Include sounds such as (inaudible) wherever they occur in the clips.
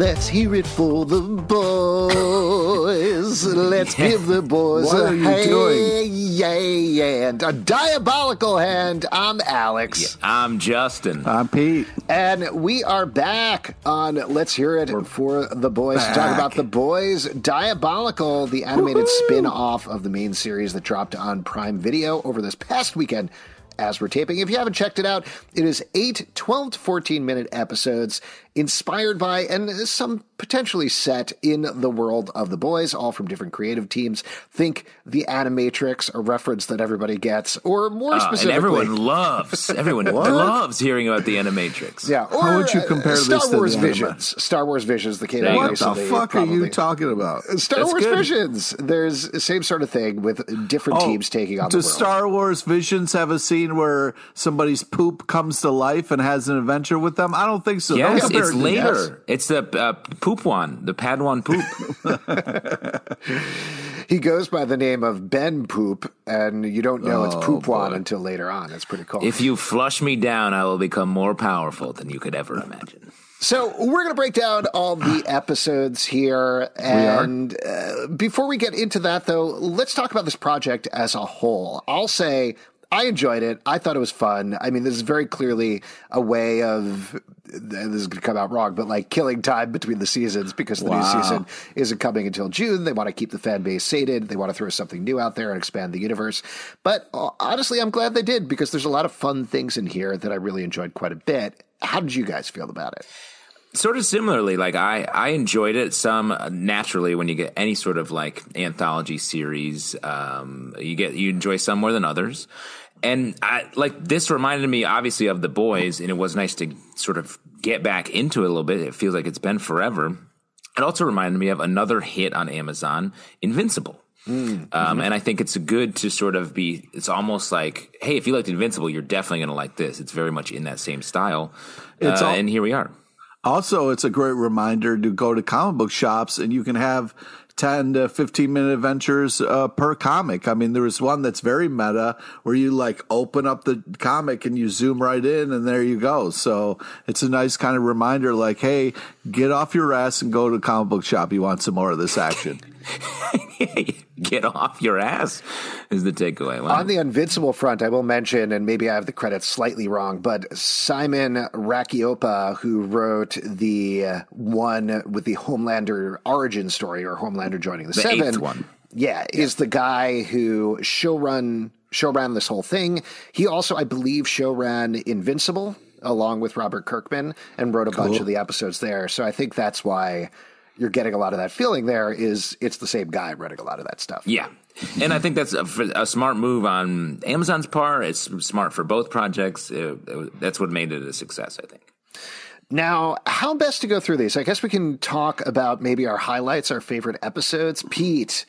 Let's hear it for the boys. (laughs) Let's give the boys What a are you hey, doing? yay, and a diabolical hand. I'm Alex. I'm Justin. I'm Pete. And we are back on Let's Hear It for the Boys to talk about The Boys Diabolical, the animated spin off of the main series that dropped on Prime Video over this past weekend as we're taping. If you haven't checked it out, it is eight 12 to 14 minute episodes inspired by and some potentially set in the world of The Boys, all from different creative teams. Think The Animatrix, a reference that everybody gets, or more Uh, and specifically. everyone loves, everyone (laughs) loves hearing about the Animatrix. yeah, or How would you uh, compare Star this to Wars the anime? Visions? Star Wars Visions that came out What go. the recently. fuck are you talking about? Star That's Wars good. Visions. There's the same sort of thing with different teams taking on the Does world. Star Wars Visions have a scene where somebody's poop comes to life and has an adventure with them? I don't think so. Yes, compare it's it later. this. It's the uh, poop one, the Padawan poop. (laughs) he goes by the name of Ben Poop, and you don't know it's Oh, Poop One until later on. It's pretty cool. if you flush me down, I will become more powerful than you could ever imagine. So we're going to break down all the (gasps) episodes here, and uh, before we get into that, though, let's talk about this project as a whole. I'll say I enjoyed it. I thought it was fun. I mean, this is very clearly a way of this is going to come out wrong, but like killing time between the seasons because the new season isn't coming until June. They want to keep the fan base sated. They want to throw something new out there and expand the universe. But uh, honestly, I'm glad they did because there's a lot of fun things in here that I really enjoyed quite a bit. How did you guys feel about it? Sort of similarly, like I, I enjoyed it. Some uh, naturally, when you get any sort of like anthology series, um, you get you enjoy some more than others. And I like this reminded me obviously of the boys, and it was nice to sort of get back into it a little bit. It feels like it's been forever. It also reminded me of another hit on Amazon, Invincible. Um, and I think it's good to sort of be. It's almost like, hey, if you liked Invincible, you're definitely going to like this. It's very much in that same style. It's Uh, all- and here we are. Also, it's a great reminder to go to comic book shops and you can have 10 to 15 minute adventures uh, per comic. I mean, there was one that's very meta where you like open up the comic and you zoom right in and there you go. So it's a nice kind of reminder like, hey, get off your ass and go to a comic book shop. You want some more of this action. (laughs) Get off your ass is the takeaway. Wow. On the Invincible front, I will mention, and maybe I have the credits slightly wrong, but Simon Racioppa, who wrote the uh, one with the Homelander origin story or Homelander joining the, The Seven, one. yeah, is the guy who showrun showran this whole thing. He also, I believe, showran Invincible along with Robert Kirkman and wrote a bunch of the episodes there. So I think that's why you're getting a lot of that feeling there is it's the same guy writing a lot of that stuff. yeah. And I think that's a, a smart move on Amazon's part. It's smart for both projects. Uh, that's what made it a success, I think. Now, how best to go through these? I guess we can talk about maybe our highlights, our favorite episodes. Pete,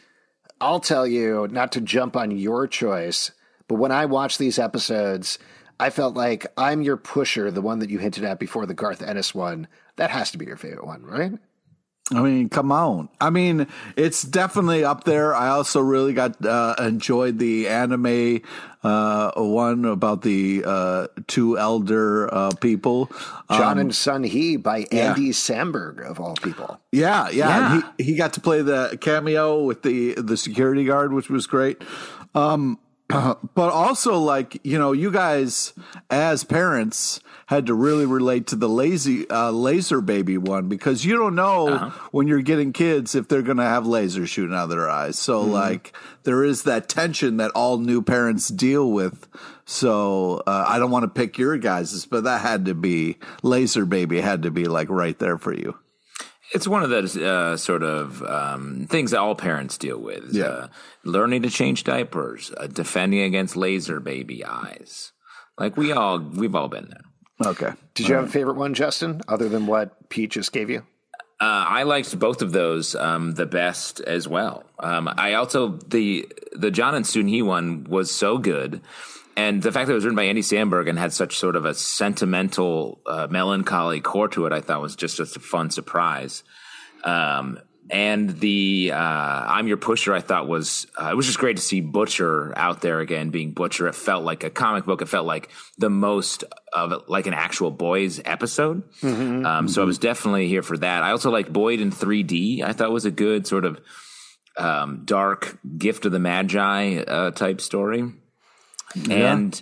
I'll tell you, not to jump on your choice, but when I watched these episodes, I felt like I'm your pusher, the one that you hinted at before the Garth Ennis one. That has to be your favorite one, right? I mean, come on. I mean, it's definitely up there. I also really got uh, enjoyed the anime uh, one about the uh, two elder uh, people. John Um, and Sun Hee by Andy Samberg, of all people. yeah, yeah. Yeah. and He he got to play the cameo with the the security guard, which was great. Um, (clears throat) but also, like you know, you guys as parents had to really relate to the lazy uh, laser baby one because you don't know when you're getting kids if they're going to have lasers shooting out of their eyes. So, like, there is that tension that all new parents deal with. So, uh, I don't want to pick your guys's, but that had to be laser baby had to be like right there for you. It's one of those uh, sort of um, things that all parents deal with. Yeah. Uh, learning to change diapers, uh, defending against laser baby eyes. Like we all, we've all been there. Okay. Did you have a favorite one, Justin, other than what Pete just gave you? Uh, I liked both of those um, the best as well. Um, I also the the John and Sun Hee one was so good, and the fact that it was written by Andy Samberg and had such sort of a sentimental, uh, melancholy core to it, I thought was just just a fun surprise. Um, and the uh, I'm Your Pusher, I thought was uh, it was just great to see Butcher out there again being Butcher. It felt like a comic book. It felt like the most of like an actual boys episode. Um, so I was definitely here for that. I also like Boyd in 3D. I thought was a good sort of um, dark gift of the Magi uh, type story. And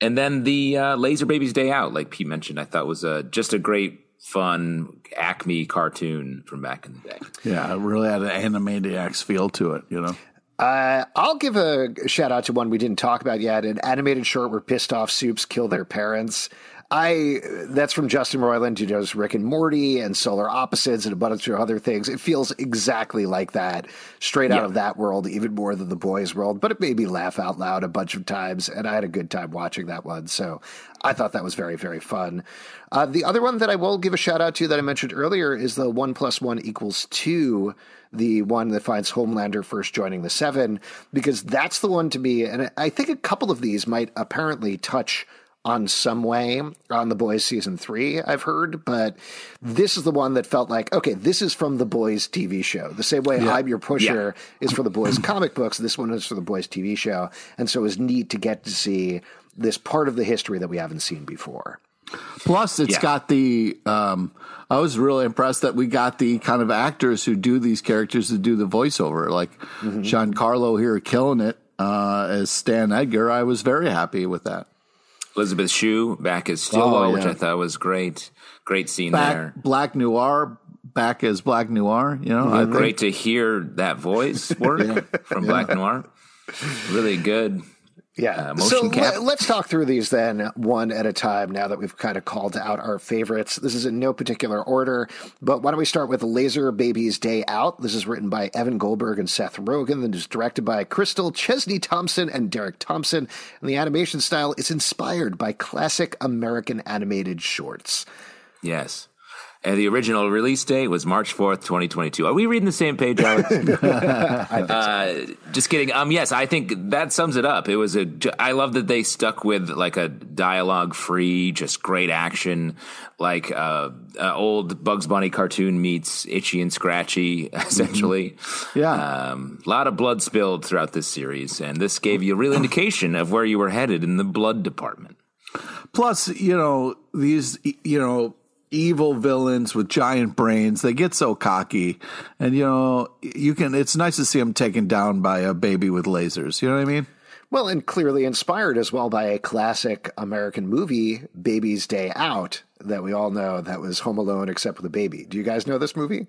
and then the uh, Laser Babies Day Out, like Pete mentioned, I thought was a, just a great, fun Acme cartoon from back in the day. Yeah, it really had an Animaniacs feel to it, you know? Uh, I'll give a shout out to one we didn't talk about yet an animated short where pissed off soups kill their parents. I that's from Justin Roiland, who does Rick and Morty and Solar Opposites and a bunch of other things. It feels exactly like that, straight out of that world, even more than the boys' world. But it made me laugh out loud a bunch of times, and I had a good time watching that one. So I thought that was very, very fun. Uh, the other one that I will give a shout out to that I mentioned earlier is the one plus one equals two the one that finds Homelander first joining the Seven, because that's the one to me. And I think a couple of these might apparently touch on some way on the boys season three i've heard but this is the one that felt like okay this is from the boys tv show the same way i'm your pusher (laughs) is for the boys comic books this one is for the boys tv show and so it was neat to get to see this part of the history that we haven't seen before Plus, it's Yeah. got the. Um, I was really impressed that we got the kind of actors who do these characters to do the voiceover, like Giancarlo here killing it uh, as Stan Edgar. I was very happy with that. Elizabeth Shue back as Stillwell, Oh, which. I thought was great. Great scene Back there. Black Noir, back as Black Noir. You know, think- Great to hear that voice work (laughs) from Black Noir. Really good. Yeah. Uh, so cap. le- let's talk through these then one at a time now that we've kind of called out our favorites. This is in no particular order, but why don't we start with Laser Baby's Day Out? This is written by Evan Goldberg and Seth Rogen and is directed by Crystal Chesney Thompson and Derek Thompson. And the animation style is inspired by classic American animated shorts. Yes. And the original release date was March 4th, 2022. Are we reading the same page, Alex? (laughs) uh, just kidding. Um, yes, I think that sums it up. It was a, I love that they stuck with like a dialogue free, just great action, like, uh, uh, old Bugs Bunny cartoon meets Itchy and Scratchy, (laughs) essentially. Yeah. Um, a lot of blood spilled throughout this series, and this gave you a real indication of where you were headed in the blood department. Plus, you know, these, you know, evil villains with giant brains, they get so cocky. And, you know, you can, it's nice to see them taken down by a baby with lasers. You know what I mean? Well, and clearly inspired as well by a classic American movie, Baby's Day Out, that we all know that was Home Alone except with a baby. Do you guys know this movie?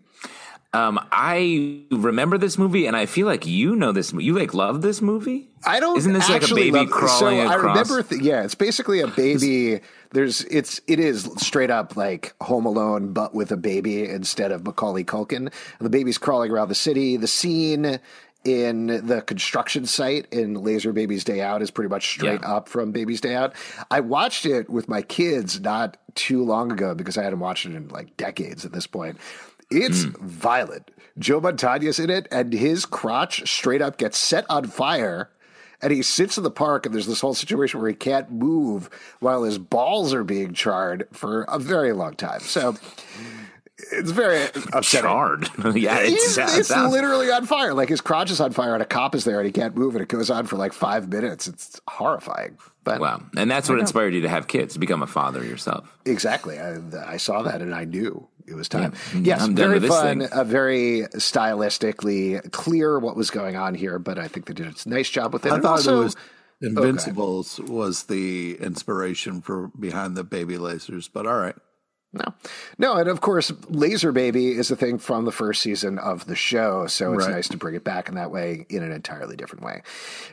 Um, I remember this movie, and I feel like you know this. You like love this movie? I don't. Isn't this like a baby crawling so across? I remember. Th- yeah, it's basically a baby. There's. It's. It is straight up like Home Alone, but with a baby instead of Macaulay Culkin. And the baby's crawling around the city. The scene in the construction site in Laser Baby's Day Out is pretty much straight Yeah. up from Baby's Day Out. I watched it with my kids not too long ago because I hadn't watched it in like decades at this point. It's Hmm. violent. Joe Montana's in it, and his crotch straight up gets set on fire. And he sits in the park, and there's this whole situation where he can't move while his balls are being charred for a very long time. So it's very upsetting. Charred. (laughs) yeah, it's, it it's literally on fire. Like his crotch is on fire, and a cop is there, and he can't move, and it goes on for like five minutes. It's horrifying. But Wow, and that's what inspired you to have kids, to become a father yourself. Exactly. I, I saw that and I knew it was time. Yeah. Yes, I'm very fun, uh, very stylistically clear what was going on here, but I think they did a nice job with it. I And thought also, it was Invincibles was the inspiration for behind the baby lasers, but all right. No, no, and of course, Laser Baby is a thing from the first season of the show, so it's Right. nice to bring it back in that way, in an entirely different way.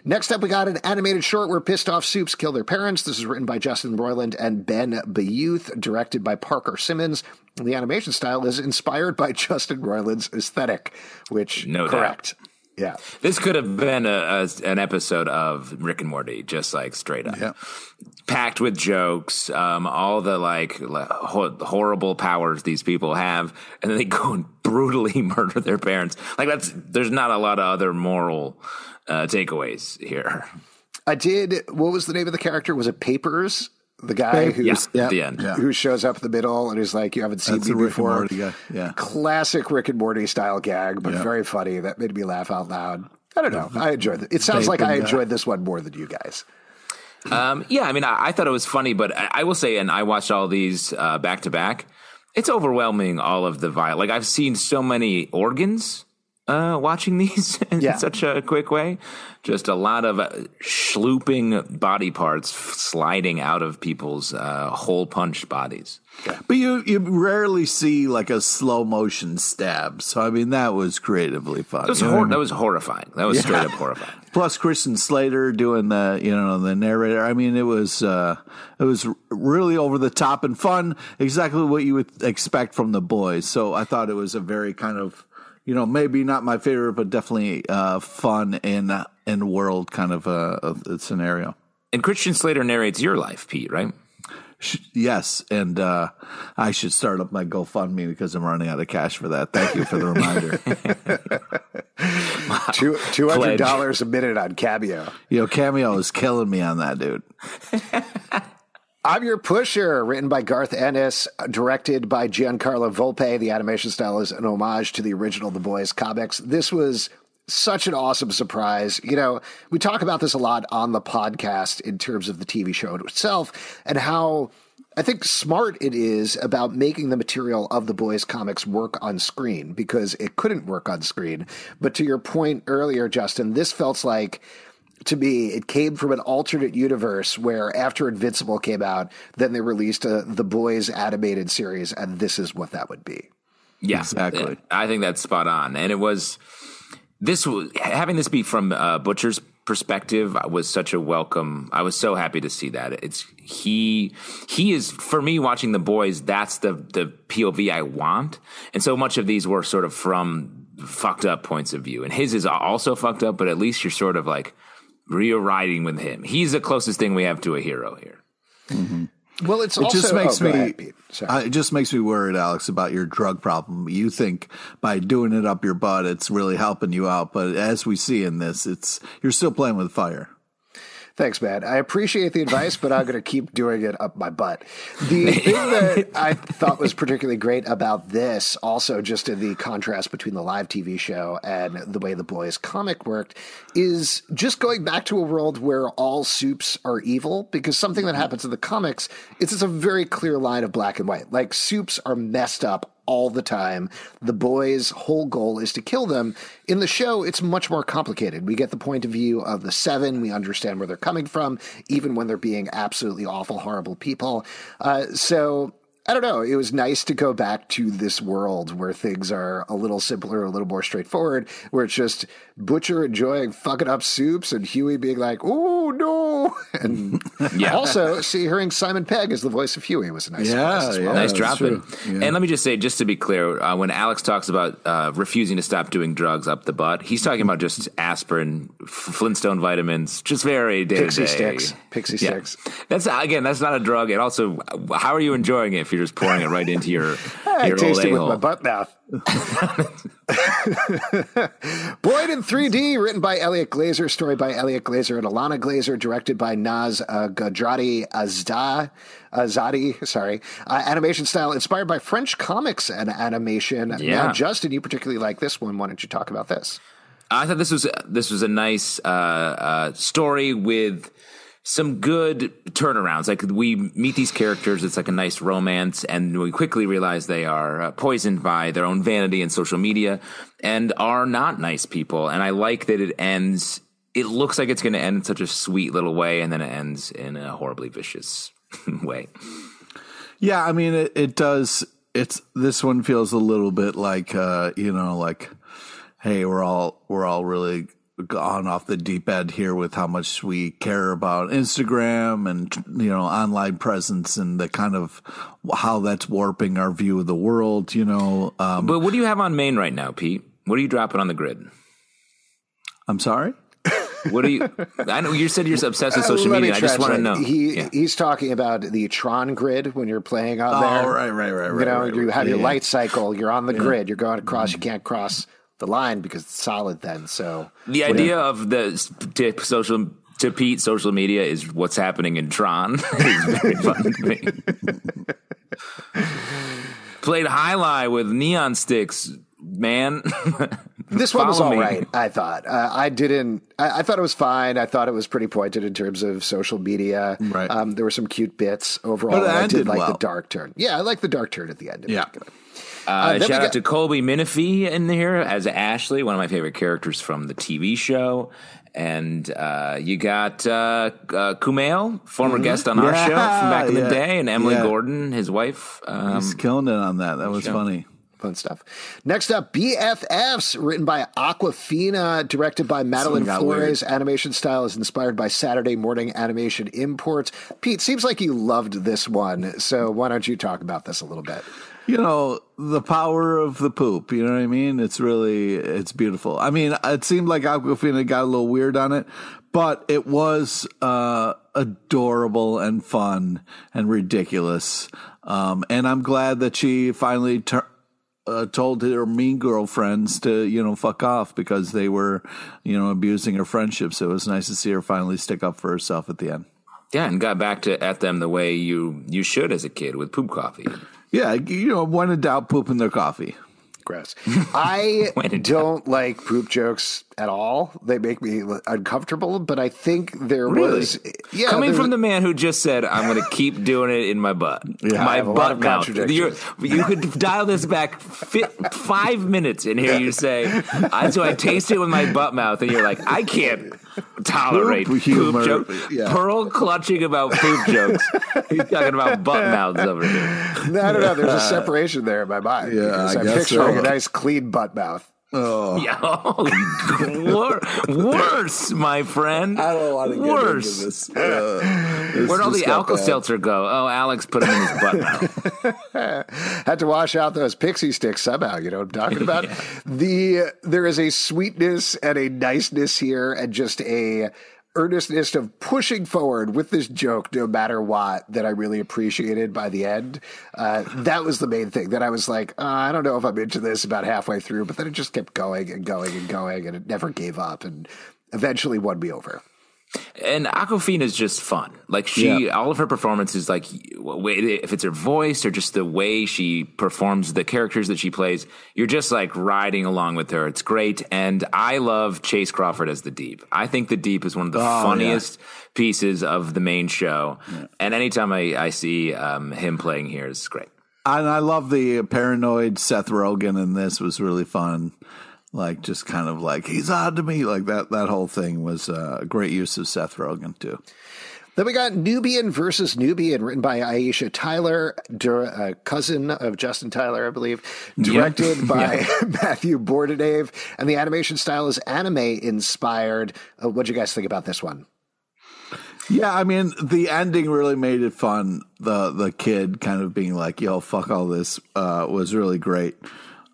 Next up, we got an animated short where pissed off soups kill their parents. This is written by Justin Roiland and Ben Bayouth, directed by Parker Simmons. The animation style is inspired by (laughs) Justin Roiland's aesthetic, which No doubt. Yeah, This could have been a, a, an episode of Rick and Morty, just like straight up. Yeah. Packed with jokes, um, all the like ho- horrible powers these people have, and then they go and (laughs) brutally (laughs) murder their parents. Like that's there's not a lot of other moral uh, takeaways here. I did. What was the name of the character? Was it Papers? The guy who's Yeah, Yeah, at the end. yeah. who shows up in the middle and is like, "You haven't seen That's me a Rick and before." Morty guy, yeah. classic Rick and Morty style gag, but Yeah. very funny. That made me laugh out loud. I don't know. I enjoyed it. It sounds like I Vaping guy. enjoyed this one more than you guys. Um, yeah, I mean, I, I thought it was funny, but I, I will say, and I watched all these uh, back to back. It's overwhelming, all of the violence. Like I've seen so many organs uh, watching these (laughs) in Yeah. such a quick way. Just a lot of uh, schlooping body parts sliding out of people's uh, hole punched bodies. But you you rarely see like a slow motion stab. So I mean that was creatively fun. That was, hor- that was horrifying. That was straight up horrifying. (laughs) Plus Christian Slater doing the you know the narrator. I mean it was uh it was really over the top and fun. Exactly what you would expect from the boys. So I thought it was a very kind of you know maybe not my favorite but definitely uh fun in and world kind of uh of a scenario. And Christian Slater narrates your life, Pete, right? Yes, and uh, I should start up my GoFundMe because I'm running out of cash for that. Thank you for the reminder. (laughs) Two two hundred dollars a minute on Cameo. you know, Cameo is killing me on that, dude. (laughs) I'm Your Pusher, written by Garth Ennis, directed by Giancarlo Volpe. The animation style is an homage to the original The Boys comics. This was such an awesome surprise. You know, we talk about this a lot on the podcast in terms of the TV show itself and how I think smart it is about making the material of the boys comics work on screen because it couldn't work on screen. But to your point earlier, Justin, this felt like to me, it came from an alternate universe where after Invincible came out, then they released a, the Boys animated series, and this is what that would be. Yeah, Exactly. I think that's spot on. And it was this having this be from uh, Butcher's perspective was such a welcome. I was so happy to see that. It's he he is for me watching the boys. That's the the POV I want. And so much of these were sort of from fucked up points of view, and his is also fucked up. But at least you're sort of like reriding with him. He's the closest thing we have to a hero here. Well, it's It also just makes oh, me ahead, uh, it just makes me worried, Alex, about your drug problem. You think by doing it up your butt, it's really helping you out, but as we see in this, it's you're still playing with fire. Thanks, man. I appreciate the advice, but I'm going to keep doing it up my butt. The (laughs) thing that I thought was particularly great about this, also just in the contrast between the live TV show and the way the boys comic worked, is just going back to a world where all soups are evil. Because something that mm-hmm. happens in the comics, it's, it's a very clear line of black and white. Like soups are messed up all the time. The boys' whole goal is to kill them. In the show, it's much more complicated. We get the point of view of the seven. We understand where they're coming from, even when they're being absolutely awful, horrible people. Uh, so. I don't know. It was nice to go back to this world where things are a little simpler, a little more straightforward, where it's just Butcher enjoying fucking up soups and Huey being like, oh no. (laughs) And (laughs) Yeah. also, see, hearing Simon Pegg as the voice of Huey was a nice Yeah, surprise as well. yeah. nice that's dropping. true. And let me just say, just to be clear, uh, when Alex talks about uh, refusing to stop doing drugs up the butt, he's talking about just aspirin, F- Flintstone vitamins, just very day Pixie to day. sticks. Pixie Yeah. sticks. That's again, that's not a drug. And also, how are you enjoying it if you're just pouring it right into your (laughs) I your taste it with my butt mouth. (laughs) Boyd in 3D, written by Eliot Glazer, story by Eliot Glazer and Ilana Glazer, directed by Naz uh, Azda, Azadi, sorry. Uh, animation style inspired by French comics and animation. Yeah. Now, Justin, you particularly like this one. Why don't you talk about this? I thought this was this was a nice uh, uh, story with some good turnarounds. Like we meet these characters, it's like a nice romance, and we quickly realize they are uh, poisoned by their own vanity and social media, and are not nice people. And I like that it ends. It looks like it's going to end in such a sweet little way, and then it ends in a horribly vicious (laughs) way. Yeah, I mean it, it does. It's this one feels a little bit like uh, you know, like hey, we're all we're all really gone off the deep end here with how much we care about Instagram and you know online presence and the kind of how that's warping our view of the world. You know, um, But what do you have on main right now, Pete? What are you dropping on the grid? I'm sorry. What do you? I know you said you're obsessed with social Let me media. I just want to know. He Yeah. he's talking about the Tron grid when you're playing out Oh, there. right, right, right, You right, know, right, you right. have your Yeah, light cycle. You're on the grid. You're going across. Mm-hmm. You can't cross the line because it's solid. Then, so The idea of the to social to Pete social media is what's happening in Tron. (laughs) is very fun to me. (laughs) Played highlight with neon sticks, man. (laughs) this one was all me. right. I thought. Uh, I didn't. I, I thought it was fine. I thought it was pretty pointed in terms of social media. Right. Um, there were some cute bits overall. But it and I did like well. the dark turn. Yeah, I like the dark turn at the end. Yeah. particular. Uh, we shout out got- to Colby Minifie in here as Ashley, one of my favorite characters from the TV show. And uh, you got uh, uh, Kumail, former guest on our show from back in the day, and Emily yeah. Gordon, his wife. Um, He's killing it on that. That was funny. Fun stuff. Next up, BFFs, written by Awkwafina, directed by Madeline Flores. Animation style is inspired by Saturday morning animation imports. Pete, seems like you loved this one, so why don't you talk about this a little bit? You know the power of the poop you know what i mean? It's really it's beautiful. I mean it seemed like awkwafina got a little weird on it but it was uh adorable and fun and ridiculous. Um and i'm glad that she finally tur- uh, told her mean girlfriends to you know fuck off because they were you know abusing her friendship. So it was nice to see her finally stick up for herself at the end. Yeah, and got back to at them the way you you should as a kid with poop coffee. Yeah you know when in doubt poop in their coffee Gross. (laughs) I don't like poop jokes at all. They make me uncomfortable, but I think there Really? was. Yeah, Coming from the man who just said, "I'm going (laughs) to keep doing it in my butt," Yeah, my I have a lot butt of mouth. You're, could dial this back fi- five minutes and hear you say, I, "So I taste it with my butt mouth," and you're like, "I can't tolerate Poop poop, humor. joke." Yeah. Pearl clutching about poop jokes. He's talking about butt (laughs) mouths over here. I don't know. There's a (laughs) separation there in my mind. Yeah, I I'm guess picturing so. a nice clean butt mouth. Yeah, oh, (laughs) worse, my friend. I don't want to get worse. into this. Uh, this Where'd all the Alka Seltzer go? Oh, Alex put him in his butt (laughs) had to wash out those pixie sticks somehow. You know what I'm talking about? (laughs) The there is a sweetness and a niceness here, and just a earnestness of pushing forward with this joke, no matter what, that I really appreciated by the end. Uh, that was the main thing. That I was like, uh, I don't know if I'm into this about halfway through, but then it just kept going and going and going, and it never gave up, and eventually won me over. And Awkwafina is just fun. Like she, all of her performances, like if it's her voice or just the way she performs the characters that she plays, you're just like riding along with her. It's great, and I love Chace Crawford as the Deep. I think the Deep is one of the funniest pieces of the main show, and anytime I, I see um, him playing here, it's great. And I love the paranoid Seth Rogen in this was really fun. Like just kind of like he's odd to me like that. That whole thing was uh, a great use of Seth Rogen too. Then we got Nubian versus Nubian, written by Aisha Tyler, dir- uh, cousin of Justin Tyler, I believe, directed (laughs) by (laughs) Matthew Bordenave, and the animation style is anime inspired. Uh, what do you guys think about this one? Yeah, I mean the ending really made it fun. The the kid kind of being like, "Yo, fuck all this," uh, was really great.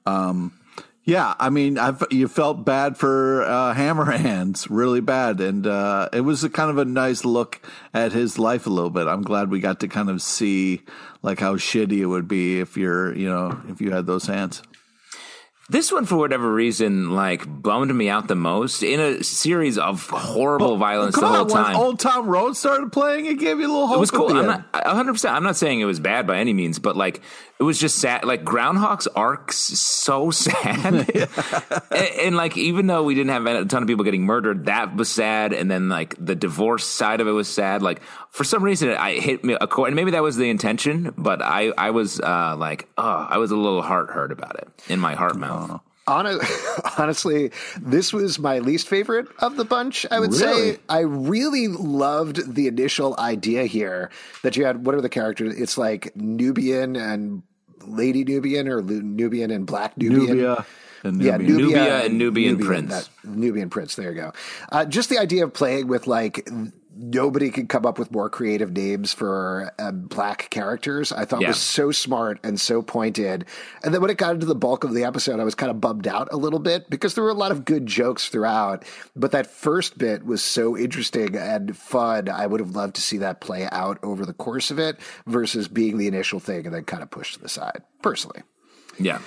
Um, yeah, I mean, I you felt bad for uh, Hammer Hands, really bad, and uh, it was a kind of a nice look at his life a little bit. I'm glad we got to kind of see like how shitty it would be if you're, you know, if you had those hands. This one, for whatever reason, like bummed me out the most in a series of horrible violence the whole on, time. when Old Town Road started playing, it gave you a little hope. it was cool. I'm not 100. percent I'm not saying it was bad by any means, but like it was just sad. Like Groundhog's arcs so (laughs) sad, (laughs) and, and like even though we didn't have a ton of people getting murdered, that was sad. And then like the divorce side of it was sad. Like for some reason, I hit me a chord, and maybe that was the intention, but I I was uh, like, oh, I was a little heart hurt about it in my heart mouth. (laughs) honestly, this was my least favorite of the bunch. I would Really? say I really loved the initial idea here that you had. What are the characters? It's like Nubian and Lady Nubian, or Nubian and Black Nubian. Nubia and Yeah, Nubian. Nubia, Nubia and Nubian Prince. that- Nubian Prince. There you go. Uh, just the idea of playing with like nobody could come up with more creative names for uh, black characters. I thought Yeah. was so smart and so pointed. And then when it got into the bulk of the episode, I was kind of bummed out a little bit because there were a lot of good jokes throughout. But that first bit was so interesting and fun. I would have loved to see that play out over the course of it versus being the initial thing and then kind of pushed to the side. Personally. Yeah.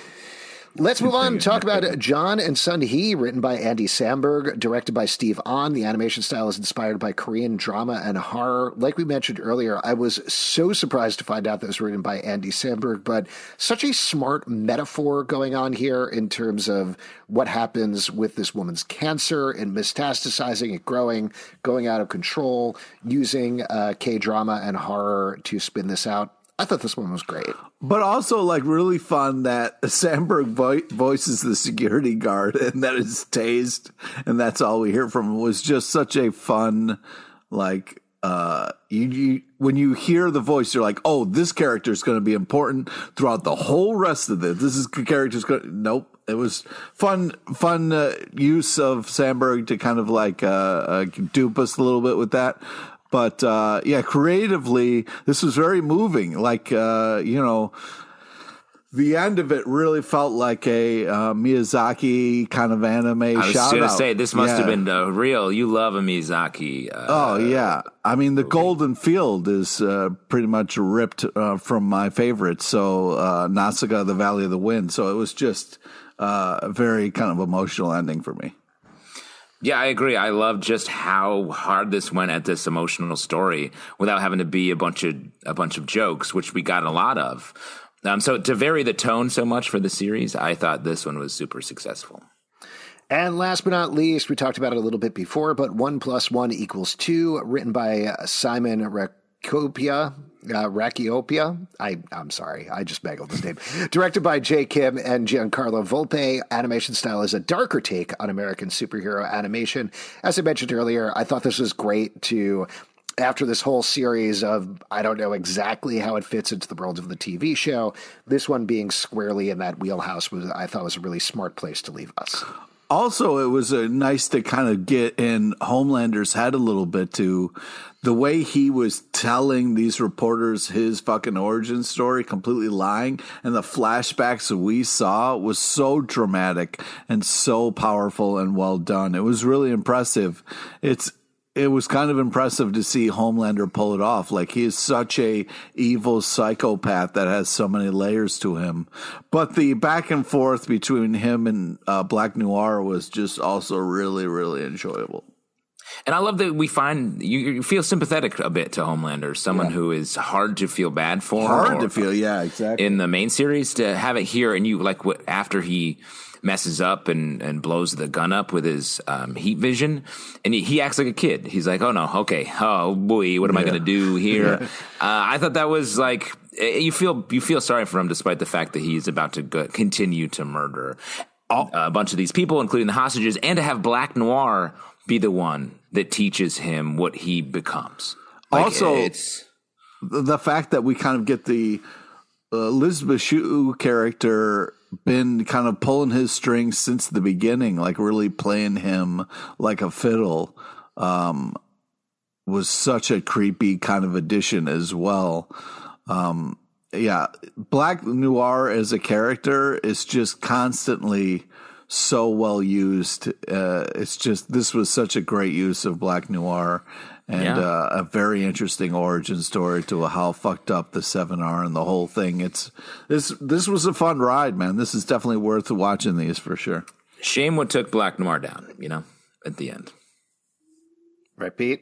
Let's move on and talk about (laughs) John and Sun Hee, written by Andy Samberg, directed by Steve Ahn. The animation style is inspired by Korean drama and horror. Like we mentioned earlier, I was so surprised to find out that it was written by Andy Samberg, but such a smart metaphor going on here in terms of what happens with this woman's cancer and metastasizing, it growing, going out of control, using uh, K drama and horror to spin this out. I thought this one was great. But also, like, really fun that (laughs) Samberg vo- voices the security guard and that is tased, and that's all we hear from him. Was just such a fun, like, uh, you, you when you hear the voice, you're like, oh, this character is going to be important throughout the whole rest of this. This is character's going. Nope. It was fun, fun uh, use of Samberg to kind of like uh, uh, dupe us a little bit with that. But uh, yeah, creatively, this was very moving. Like uh, you know, the end of it really felt like a uh, Miyazaki kind of anime. I was shout going to out. say this must have been uh, real. You love a Miyazaki. Uh, Oh yeah, I mean the Golden Field is uh, pretty much ripped uh, from my favorite. So uh, Nausicaa, the Valley of the Wind. So it was just uh, a very kind of emotional ending for me. Yeah, I agree. I love just how hard this went at this emotional story without having to be a bunch of a bunch of jokes, which we got a lot of. Um, so to vary the tone so much for the series, I thought this one was super successful. And last but not least, we talked about it a little bit before, but one plus one equals two, written by uh, Simon Rakopia. Uh, Rakiopia. I, I'm sorry, I just mangled his name. Directed by Jay Kim and Giancarlo Volpe. Animation style is a darker take on American superhero animation. As I mentioned earlier, I thought this was great to after this whole series of I don't know exactly how it fits into the world of the TV show, this one being squarely in that wheelhouse was I thought was a really smart place to leave us. Also, it was uh, nice to kind of get in Homelander's head a little bit to the way he was telling these reporters his fucking origin story, completely lying, and the flashbacks we saw was so dramatic and so powerful and well done. It was really impressive. It's it was kind of impressive to see Homelander pull it off. Like he is such a evil psychopath that has so many layers to him. But the back and forth between him and uh, Black Noir was just also really, really enjoyable. And I love that we find you, you feel sympathetic a bit to Homelander, someone who is hard to feel bad for. Hard to feel, yeah, exactly. in the main series to have it here and you like what after he messes up and, and blows the gun up with his um, heat vision. And he, he acts like a kid. He's like oh no okay. Oh boy what am i going to do here? Uh, i thought that was like eh, you feel you feel sorry for him despite the fact that he's about to go, continue to murder a bunch of these people including the hostages and to have black noir be the one that teaches him what he becomes. Like, Also- it's the the fact that we kind of get the uh, Elizabeth Shue character been kind of pulling his strings since the beginning, like really playing him like a fiddle, um, was such a creepy kind of addition as well. Um, yeah, Black Noir as a character is just constantly so well used. Uh, it's just this was such a great use of Black Noir and Yeah. uh, a very interesting origin story to how fucked up the Seven are and the whole thing. It's this this was a fun ride, man. This is definitely worth watching these for sure. shame what took black noir down you know at the end Right, Pete?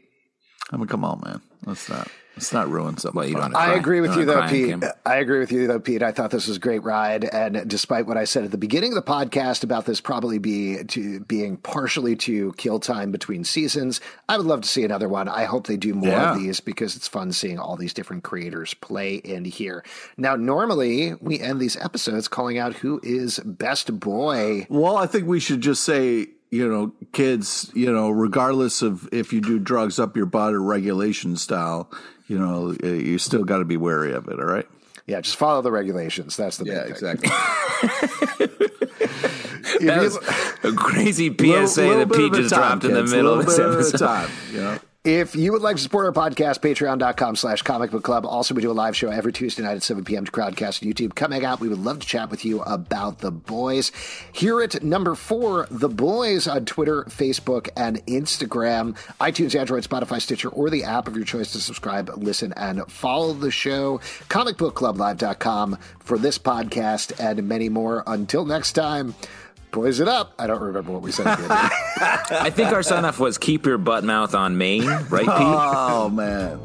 I mean, come on, man. Let's not. Let's not ruin something. Well, you don't I Cry. agree with You you though, cry Pete. camera? I agree with you though, Pete. I thought this was a great ride, and despite what I said at the beginning of the podcast about this probably be to being partially to kill time between seasons, I would love to see another one. I hope they do more Yeah. of these because it's fun seeing all these different creators play in here. Now, normally we end these episodes calling out who is best boy. Well, I think we should just say, you know, kids, you know, regardless of if you do drugs up your butt or regulation style, you know, uh, you still got to be wary of it. All right. Yeah, just follow the regulations. That's the big thing. (laughs) If That was a crazy PSA little that bit Pete just dropped in the middle of Little this bit at a episode. time, you know. If you would like to support our podcast, patreon.com slash comic book club. Also, we do a live show every Tuesday night at 7 p.m. to Crowdcast on YouTube. Come hang out. We would love to chat with you about The Boys. Here at number four, The Boys on Twitter, Facebook, and Instagram, iTunes, Android, Spotify, Stitcher, or the app of your choice to subscribe, listen, and follow the show. Comicbookclublive.com for this podcast and many more. Until next time, boys it up. I don't remember what we said. at the end. (laughs) I think our sign off was keep your butt mouth on main, right, Pete? Oh man.